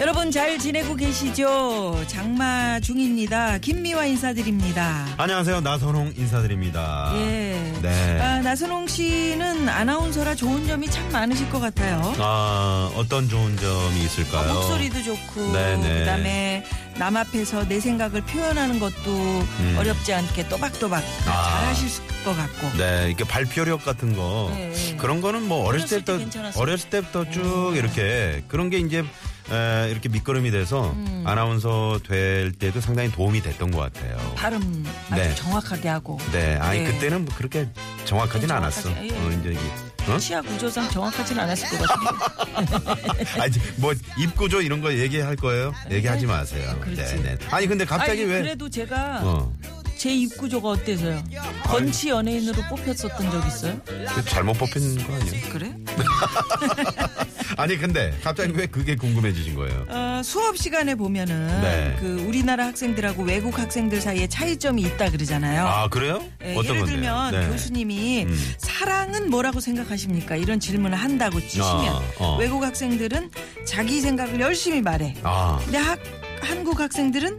여러분 잘 지내고 계시죠? 장마 중입니다. 김미화 인사드립니다. 안녕하세요 나선홍 인사드립니다 예. 네. 아, 나선홍 씨는 아나운서라 좋은 점이 참 많으실 것 같아요. 아 어떤 좋은 점이 있을까요? 아, 목소리도 좋고 네네. 그다음에 남 앞에서 내 생각을 표현하는 것도 어렵지 않게 또박또박 음. 아. 잘하실 것 같고 네 이렇게 발표력 같은 거 네. 그런 거는 뭐 어렸을 때 때부터. 어렸을 때부터 쭉 이렇게 그런 게 이제 에, 이렇게 밑거름이 돼서 음. 아나운서 될 때도 상당히 도움이 됐던 것 같아요. 발음 아주 네. 정확하게 하고 네, 아니 네. 그때는 뭐 그렇게 정확하진 네, 않았어. 예. 어, 이제 이게 어? 치아 구조상 정확하진 않았을 것 같은데. 아니 뭐 입구조 이런 거 얘기할 거예요? 얘기하지 마세요. 그렇지. 네, 네. 아니 근데 갑자기 아니, 왜? 그래도 제가 어. 제 입 구조가 어때서요? 건치 연예인으로 뽑혔었던 적 있어요? 그 잘못 뽑힌 거 아니에요? 그래? 아니 근데 갑자기 왜 그게 궁금해지신 거예요? 어, 수업 시간에 보면은 네. 그 우리나라 학생들하고 외국 학생들 사이에 차이점이 있다 그러잖아요. 아 그래요? 예, 어떤 예를 건데요? 들면 네. 교수님이 음. 사랑은 뭐라고 생각하십니까? 이런 질문을 한다고 치시면 어, 어. 외국 학생들은 자기 생각을 열심히 말해. 아 근데 학, 한국 학생들은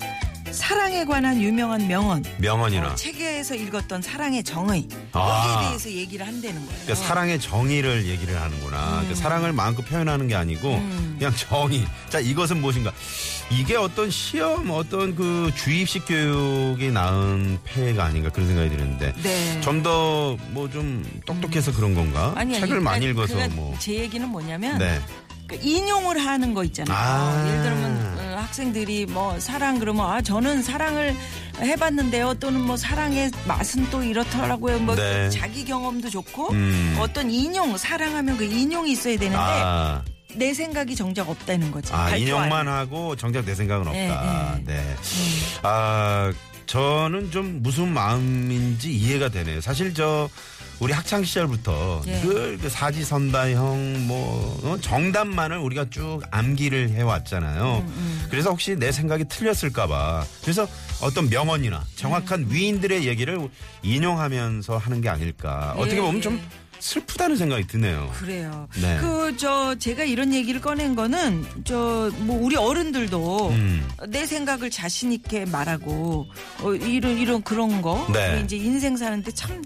사랑에 관한 유명한 명언, 명언이나 책에서 읽었던 사랑의 정의 아. 여기에 대해서 얘기를 한다는 거예요. 그러니까 사랑의 정의를 얘기를 하는구나. 음. 그러니까 사랑을 마음껏 표현하는 게 아니고 그냥 정의. 자 이것은 무엇인가? 이게 어떤 시험, 어떤 그 주입식 교육이 낳은 폐해가 아닌가 그런 생각이 드는데 네. 좀더 뭐 좀 똑똑해서 그런 건가? 아니, 책을 아니, 많이 아니, 읽어서 그러니까 뭐. 제 얘기는 뭐냐면 네. 그 인용을 하는 거 있잖아요. 아. 예를 들면 어, 학생들이 뭐 사랑 그러면 아 저는 사랑을 해봤는데요. 또는 뭐 사랑의 맛은 또 이렇더라고요. 뭐 네. 자기 경험도 좋고 음. 어떤 인용 사랑하면 그 인용이 있어야 되는데 아, 내 생각이 정작 없다는 거지. 아 인용만 안 하고 정작 내 생각은 네, 없다. 네. 네. 아, 저는 좀 무슨 마음인지 이해가 되네요. 사실 저 우리 학창 시절부터 예. 늘 그 사지선다형 뭐 어, 정답만을 우리가 쭉 암기를 해왔잖아요. 음, 그래서 혹시 내 생각이 틀렸을까봐 그래서 어떤 명언이나 정확한 음. 위인들의 얘기를 인용하면서 하는 게 아닐까. 어떻게 예, 보면 예. 좀 슬프다는 생각이 드네요. 그래요. 네. 그저 제가 이런 얘기를 꺼낸 거는 저 뭐 우리 어른들도 음. 내 생각을 자신 있게 말하고 어, 이런 이런 그런 거 네. 이제 인생 사는데 참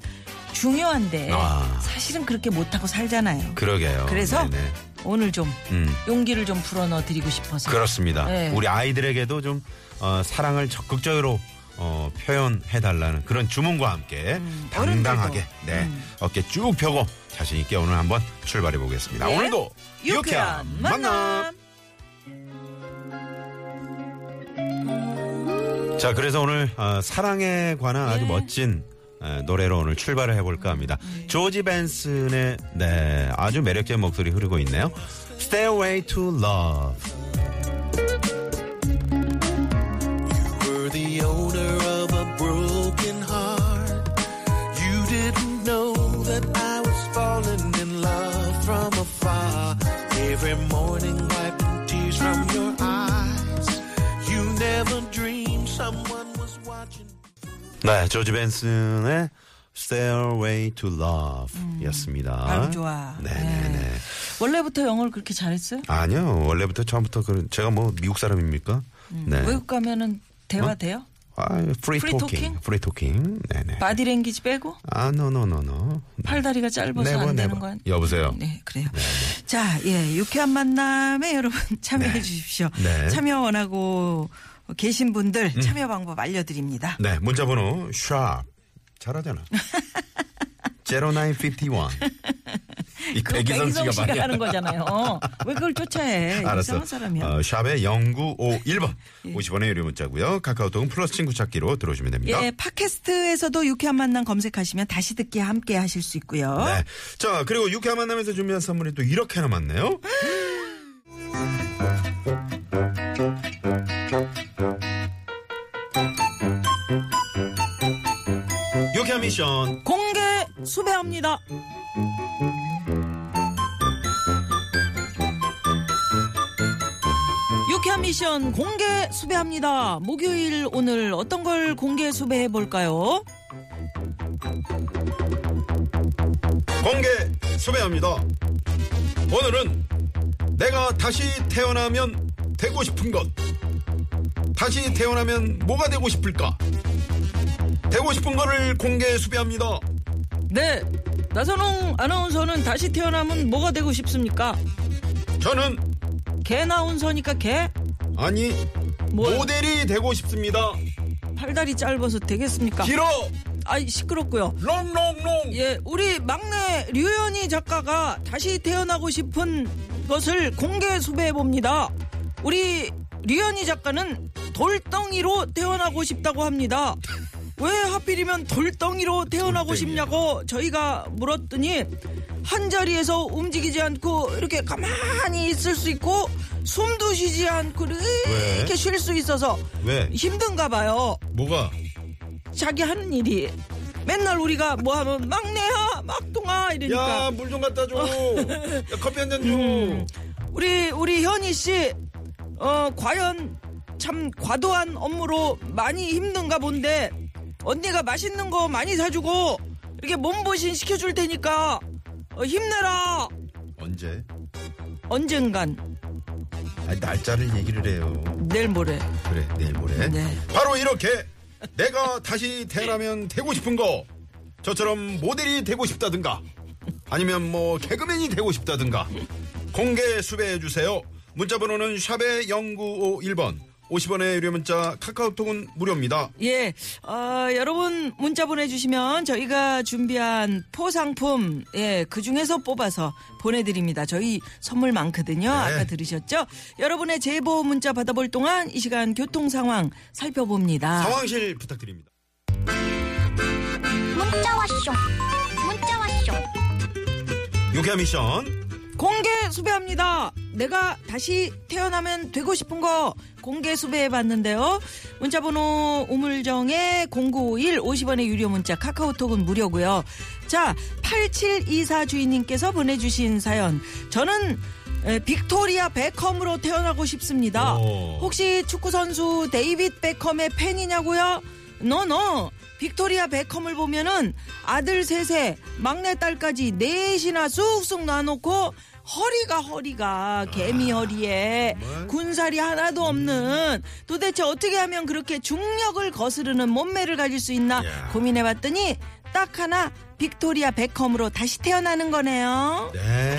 중요한데 아. 사실은 그렇게 못하고 살잖아요. 그러게요. 그래서 네네. 오늘 좀 음. 용기를 좀 불어넣어 드리고 싶어서 그렇습니다. 네. 우리 아이들에게도 좀 어, 사랑을 적극적으로 어, 표현해달라는 그런 주문과 함께 음, 당당하게. 네, 음. 어깨 쭉 펴고 자신 있게 오늘 한번 출발해 보겠습니다. 네. 오늘도 유쾌한 만남. 자, 그래서 오늘 어, 사랑에 관한 아주 네. 멋진 에, 노래로 오늘 출발을 해볼까 합니다. 음. 조지 벤슨의 네, 아주 매력적인 목소리 흐르고 있네요. Stairway to Love. were the owner of a broken heart. You didn't know that I was falling in love from afar. Every morning wiping tears from your eyes. 네, 조지 벤슨의 Stairway to Love 였습니다. 발음 좋아. 네네네. 네. 원래부터 영어를 그렇게 잘했어요? 아니요, 원래부터 처음부터 그 제가 뭐 미국 사람입니까? 네. 외국 가면은 대화 돼요? 아, free free talking. talking? free talking. 네네. 바디 랭귀지 빼고 아, no no no no. 팔다리가 짧아서 안 되는 거 아니에요? 여보세요. 네, 그래요. 자, 예, 유쾌한 만남에 여러분 참여해 네. 주십시오. 네. 음. 참여 원하고 계신 분들 참여 방법 알려드립니다. 네, 문자 번호 샵 잘하잖아. 0951 이 백이성 씨가 씨가 많이 하는 거잖아요. 왜 그걸 쫓아해? 알았어. 이상한 사람이야. 어, 샵의 0951번. 50원의 유료 문자고요. 카카오톡은 플러스 친구 찾기로 들어오시면 됩니다. 예, 팟캐스트에서도 유쾌한 만남 검색하시면 다시 듣기 함께 하실 수 있고요. 네. 자, 그리고 유쾌한 만남에서 준비한 선물이 또 이렇게 남았네요. 수배합니다. 유쾌한 미션 공개 수배합니다. 목요일 오늘 어떤 걸 공개 수배해 볼까요? 공개 수배합니다. 오늘은 내가 다시 태어나면 되고 싶은 것. 다시 태어나면 뭐가 되고 싶을까? 되고 싶은 거를 공개 수배합니다. 네. 나선홍 아나운서는 다시 태어나면 뭐가 되고 싶습니까? 저는 개나운서니까 개? 아니 뭘? 모델이 되고 싶습니다. 팔다리 짧아서 되겠습니까? 길어 아이 시끄럽고요. 롱롱롱. 예, 우리 막내 류현희 작가가 다시 태어나고 싶은 것을 공개 수배해 봅니다. 우리 류현희 작가는 돌덩이로 태어나고 싶다고 합니다. 왜 하필이면 돌덩이로 태어나고. 싶냐고 저희가 물었더니 한 자리에서 움직이지 않고 이렇게 가만히 있을 수 있고 숨도 쉬지 않고 왜? 이렇게 쉴 수 있어서 왜? 힘든가 봐요. 뭐가? 자기 하는 일이 맨날 우리가 뭐 하면 막내야 막동아 이러니까 야 물 좀 갖다 줘. 야, 커피 한 잔 줘. 음. 우리 우리 현희 씨 어, 과연 참 과도한 업무로 많이 힘든가 본데 언니가 맛있는 거 많이 사주고 이렇게 몸보신 시켜줄 테니까 어, 힘내라 언제? 언젠간 아니, 날짜를 얘기를 해요. 내일 모레 그래 내일 모레. 네. 바로 이렇게 내가 다시 태어나면 되고 싶은 거 저처럼 모델이 되고 싶다든가 아니면 뭐 개그맨이 되고 싶다든가 공개 수배해 주세요. 문자 번호는 샵의 0951번 50원의 유료 문자 카카오톡은 무료입니다. 예, 어, 여러분 문자 보내주시면 저희가 준비한 포상품, 예, 그 중에서 뽑아서 보내드립니다. 저희 선물 많거든요. 아까 들으셨죠? 여러분의 제보 문자 받아볼 동안 이 시간 교통 상황 살펴봅니다. 상황실 부탁드립니다. 문자 왔쇼 문자 왔쇼 유쾌한 미션 공개 수배합니다. 내가 다시 태어나면 되고 싶은 거 공개 수배해 봤는데요. 문자 번호 우물정의 0951 50원의 유료 문자 카카오톡은 무료고요. 자, 8724 주인님께서 보내주신 사연. 저는 에, 빅토리아 베컴으로 태어나고 싶습니다. 오. 혹시 축구 선수 데이빗 베컴의 팬이냐고요? no no. 빅토리아 베컴을 보면은 아들 셋에 막내 딸까지 넷이나 쑥쑥 놔놓고 허리가 허리가 개미 허리에? 군살이 하나도 없는 도대체 어떻게 하면 그렇게 중력을 거스르는 몸매를 가질 수 있나 야. 고민해봤더니 딱 하나 빅토리아 베컴으로 다시 태어나는 거네요. 네.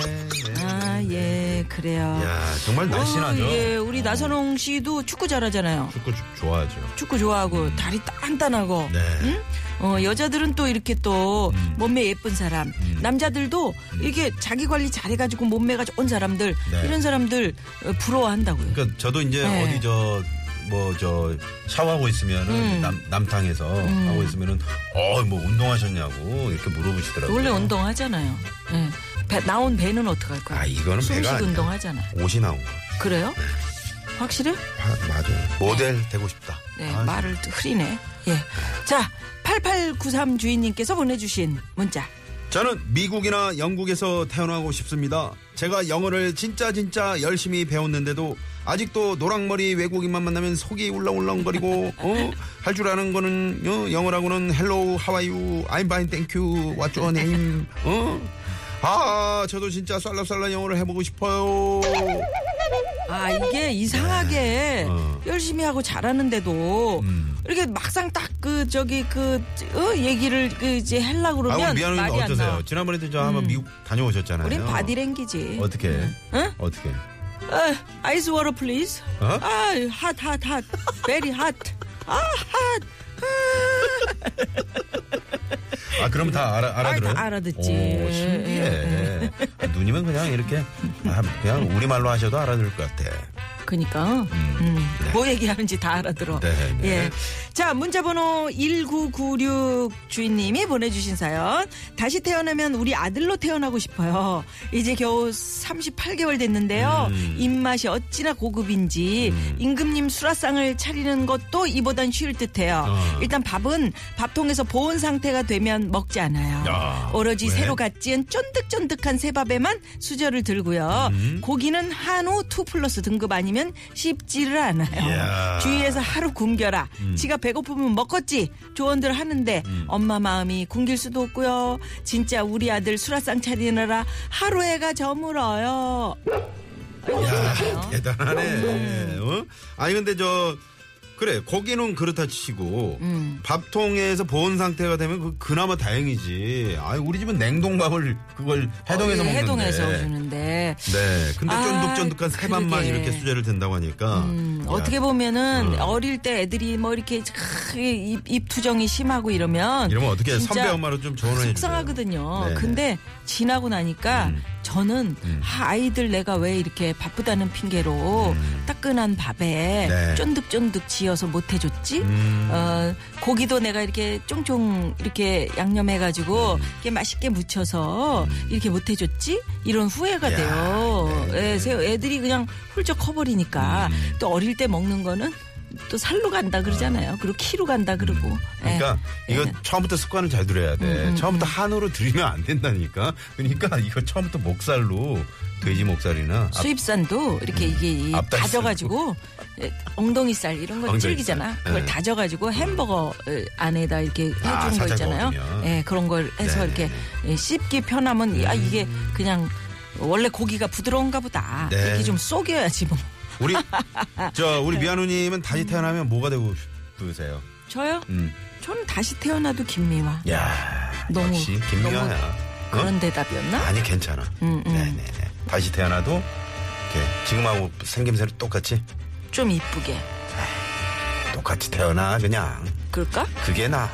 네. 아, 예, 그래요. 야 정말 날씬하죠. 어, 예, 우리 나선홍 씨도 축구 잘하잖아요. 축구 주- 좋아하죠. 축구 좋아하고 다리 단단하고. 네. 응? 어, 여자들은 또 이렇게 또 몸매 예쁜 사람, 남자들도 이렇게 자기 관리 잘해가지고 몸매가 좋은 사람들, 네. 이런 사람들 어, 부러워한다고요. 그러니까 저도 이제 네. 어디 저 뭐 저 샤워하고 있으면은 음. 남, 남탕에서 하고 있으면은 어 뭐 운동하셨냐고 이렇게 물어보시더라고요. 원래 운동하잖아요. 예. 배- 나온 배는 어떡할 거야? 아 이거는 배가 아니야. 운동하잖아. 옷이 나온 거. 그래요? 확실해? 아, 맞아요. 모델 되고 싶다. 네, 아, 말을 또 흐리네. 예. 자, 8893 주인님께서 보내주신 문자. 저는 미국이나 영국에서 태어나고 싶습니다. 제가 영어를 진짜 진짜 열심히 배웠는데도 아직도 노랑머리 외국인만 만나면 속이 울렁울렁거리고 어? 할 줄 아는 거는 어? 영어라고는 hello, how are you, I'm fine, thank you, what's your name 어? 아 저도 진짜 쌀라쌀라 영어를 해보고 싶어요. 아, 이게 이상하게 어. 열심히 하고 잘하는데도 음. 이렇게 막상 딱 그 저기 그 어, 얘기를 그 이제 아, 그러면 우리 미안해 말이 안 어떠세요? 지난번에도 저 한번 미국 다녀오셨잖아요. 우린 바디랭귀지. 어떻게? 응? 어떻게? 어, ice water please. 어? 아, hot, hot, hot. very hot. 아, hot. 아, 그럼 다 알아, 알아들어요? 다 알아듣지. 오, 신기해. 아, 누님은 그냥 이렇게, 아, 그냥 우리말로 하셔도 알아들을 것 같아. 그니까, 음, 뭐 얘기하는지 다 알아들어. 네, 네. 예. 자, 문자번호 1996 주인님이 보내주신 사연. 다시 태어나면 우리 아들로 태어나고 싶어요. 이제 겨우 38개월 됐는데요. 음. 입맛이 어찌나 고급인지 임금님 수라상을 차리는 것도 이보단 쉬울 듯해요. 어. 일단 밥은 밥통에서 보온 상태가 되면 먹지 않아요. 야, 오로지 왜? 새로 갓 지은 쫀득쫀득한 새밥에만 수저를 들고요. 음. 고기는 한우 2 플러스 등급 아니면 씹지를 않아요. 이야. 음. 주위에서 하루 굶겨라. 지가 배고프면 먹겠지. 조언들 하는데 엄마 마음이 굶길 수도 없고요. 진짜 우리 아들 수라상 차리느라 하루 해가 저물어요. 야, 대단하네. 음. 어? 아니, 근데 저, 그래, 고기는 그렇다 치고, 음. 밥통에서 보온 상태가 되면 그, 그나마 다행이지. 아 우리 집은 냉동밥을 그걸 해동해서 어, 먹는데. 해동해서 주는데. 네. 근데 아, 쫀득쫀득한 새밥만. 이렇게 수제를 된다고 하니까. 음, 야, 어떻게 보면은 어. 어릴 때 애들이 뭐 이렇게 크, 입, 입 투정이 심하고 이러면 이러면 어떻게 선배 엄마로 좀 조언을 해주세요. 속상하거든요. 네네. 근데 지나고 나니까 음. 저는 아, 아이들 내가 왜 이렇게 바쁘다는 핑계로 따끈한 밥에 음. 네. 쫀득쫀득 지어서 못 해줬지? 음. 어, 고기도 내가 이렇게 쫑쫑 이렇게 양념해가지고 음. 이렇게 맛있게 무쳐서 이렇게 못 해줬지? 이런 후회가 야, 돼요. 네. 예, 새- 애들이 그냥 훌쩍 커버리니까 음. 또 어릴 때 먹는 거는 또 살로 간다 그러잖아요. 그리고 키로 간다 그러고. 예. 그러니까 이거 예. 처음부터 습관을 잘 들여야 돼. 음, 처음부터 한우로 들이면 안 된다니까. 그러니까 이거 처음부터 목살로 돼지 목살이나 앞- 수입산도 이렇게 이게 이 앞다리 다져가지고 예, 엉덩이 살 이런 거. 질기잖아. 그걸 네. 다져가지고 햄버거 어, 안에다 이렇게 해주는 아, 거 있잖아요. 예, 그런 걸 해서 네, 이렇게 네, 예, 씹기 편하면 아 이게 그냥 원래 고기가 부드러운가 보다. 네. 이렇게 좀 속여야지 뭐. 우리 저 우리 네. 미아누님은 다시 태어나면 뭐가 되고 싶으세요? 저요? 음. 저는 다시 태어나도 김미화. 야, 너무- 역시 김미아야. 어? 그런 대답이었나? 아니 괜찮아. 음, 음. 네네네. 다시 태어나도 이렇게 지금하고 생김새를 똑같이 좀 이쁘게. 똑같이 태어나 그냥 그럴까? 그게 나.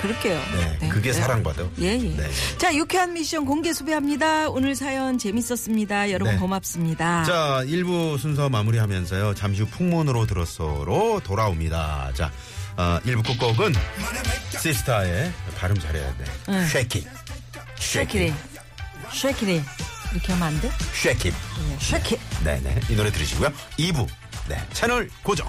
그럴게요. 네, 그게 사랑받아. 예, 예. 네. 자, 유쾌한 미션 공개 수배합니다. 오늘 사연 재밌었습니다. 여러분 네. 고맙습니다. 자, 1부 순서 마무리하면서요. 잠시 후 풍문으로 들었어로 돌아옵니다. 자, 어, 1부 끝곡은 시스타의 발음 잘해야 돼. 응. Shake it. Shake it. Shake it. 이렇게 하면 안 돼? Shake it. 쉐키. 네네. 이 노래 들으시고요. 2부. 네. 채널 고정.